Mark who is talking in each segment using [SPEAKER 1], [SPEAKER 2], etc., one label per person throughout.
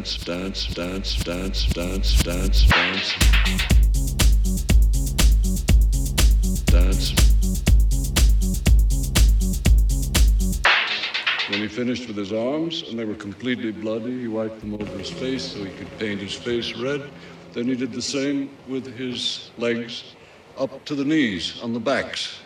[SPEAKER 1] dance, dance, dance, dance, dance, dance, dance. Dance. When he finished with his arms and they were completely bloody, he wiped them over his face so he could paint his face red. Then he did the same with his legs up to the knees on the backs.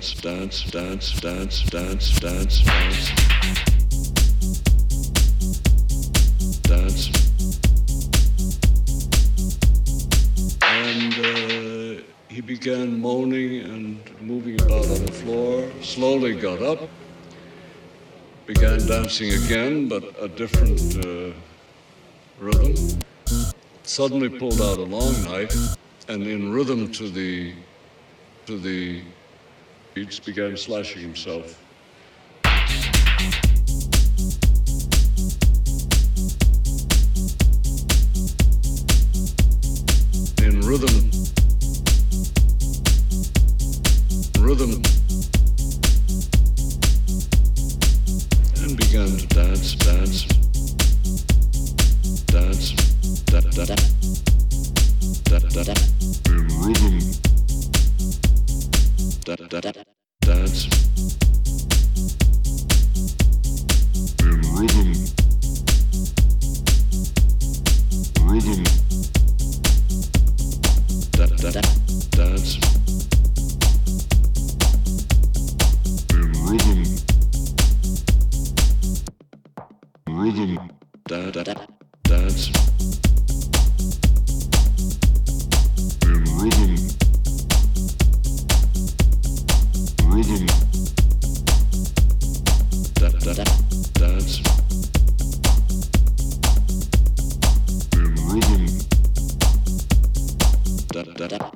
[SPEAKER 1] Dance, dance, dance, dance, dance, dance, dance. And uh, he began moaning and moving about on the floor, slowly got up, began dancing again, but a different uh, rhythm. Suddenly pulled out a long knife and in rhythm to the to the beats began slashing himself. in rhythm. Rhythm. And began to dance, dance. Dance. Da, da, da. Da, da, da. In rhythm. Da, da, da. Dance. In rhythm. Rhythm da, da, da, dance. In rhythm. Rhythm. Da, da, da, dance. In rhythm. Rhythm. Da, da, dance. In rhythm da da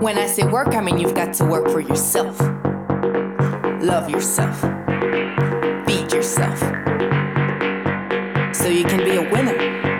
[SPEAKER 2] When I say work, I mean you've got to work for yourself. Love yourself. Feed yourself. So you can be a winner.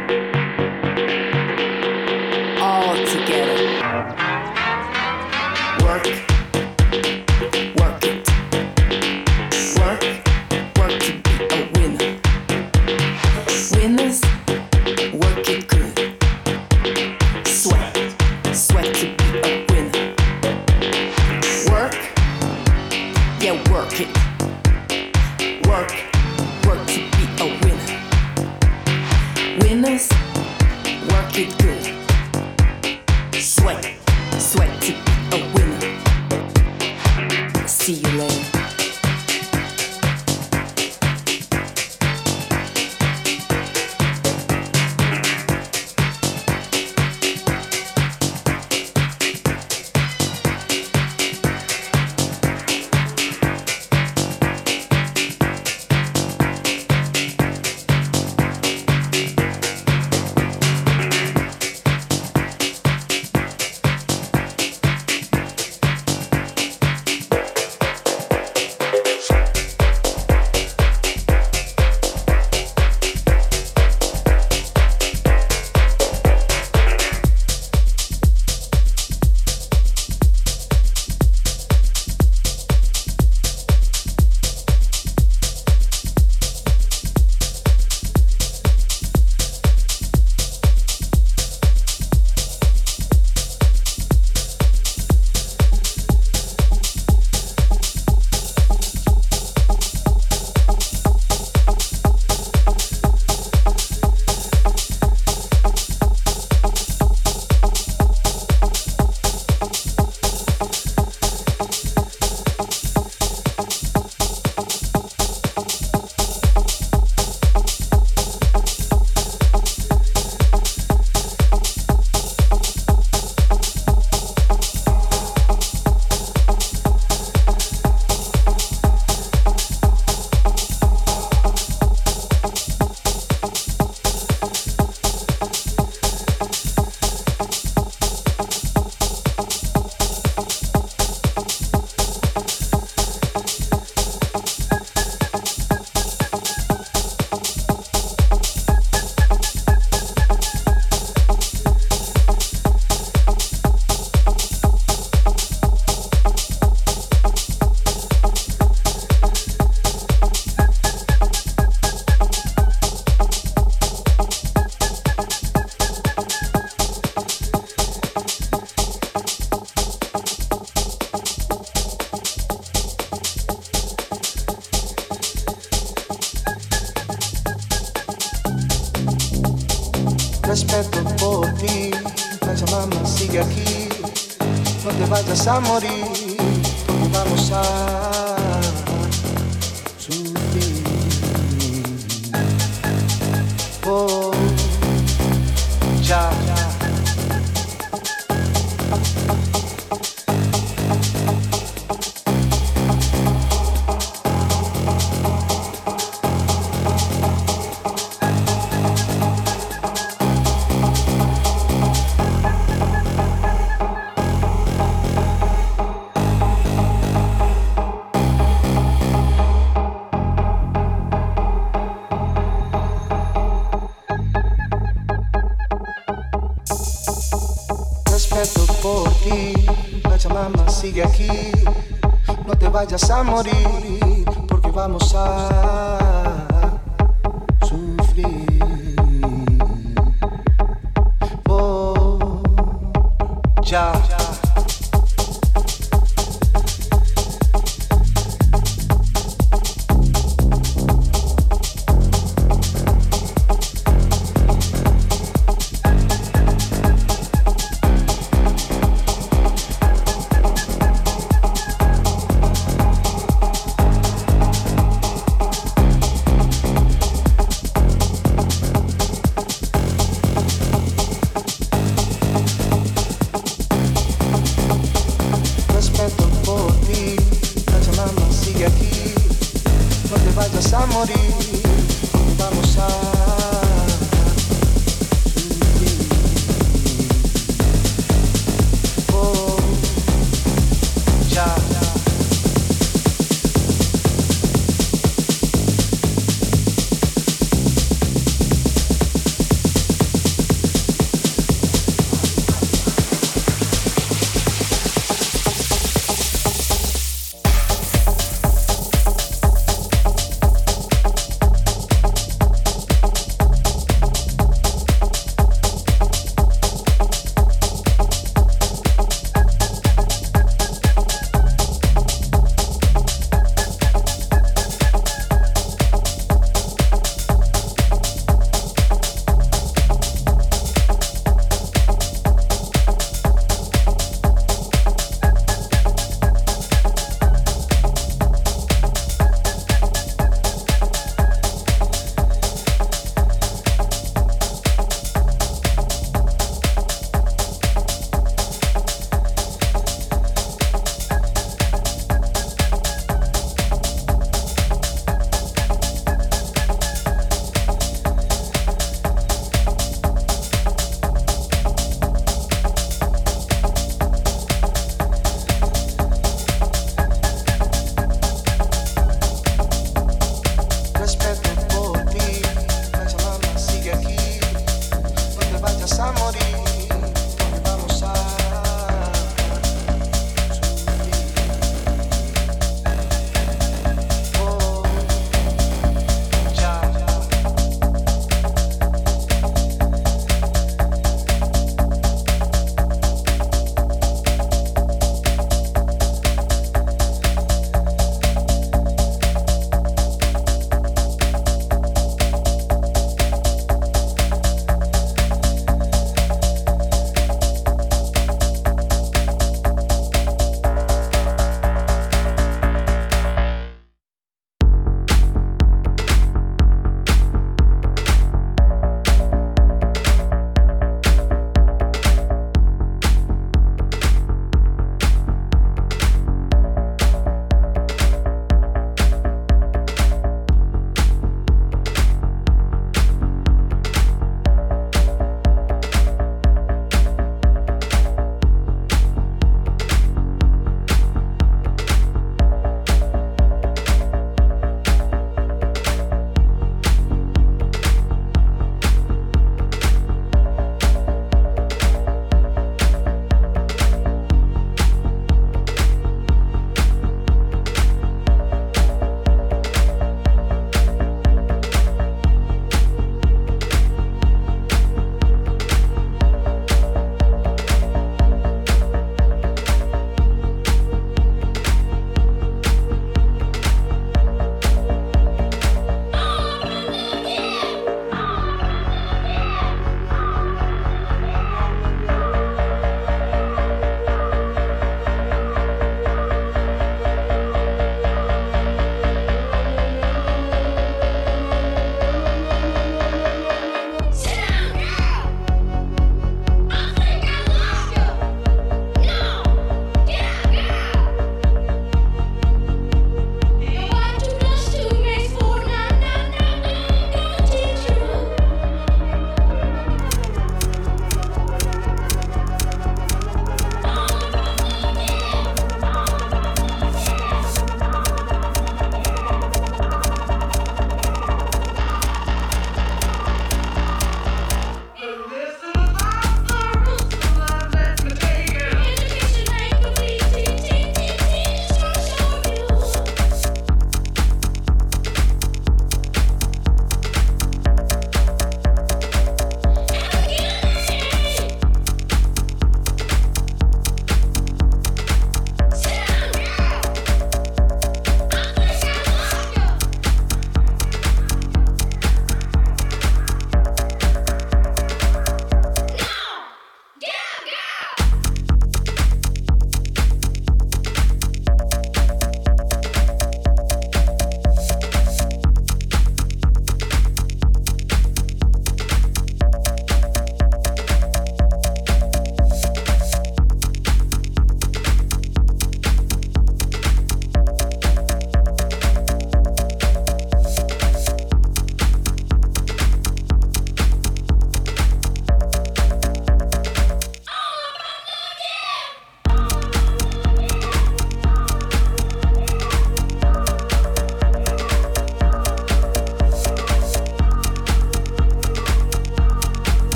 [SPEAKER 3] Sigue aquí. No te vayas a morir, porque vamos a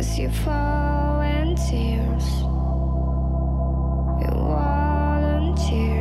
[SPEAKER 4] Thank you.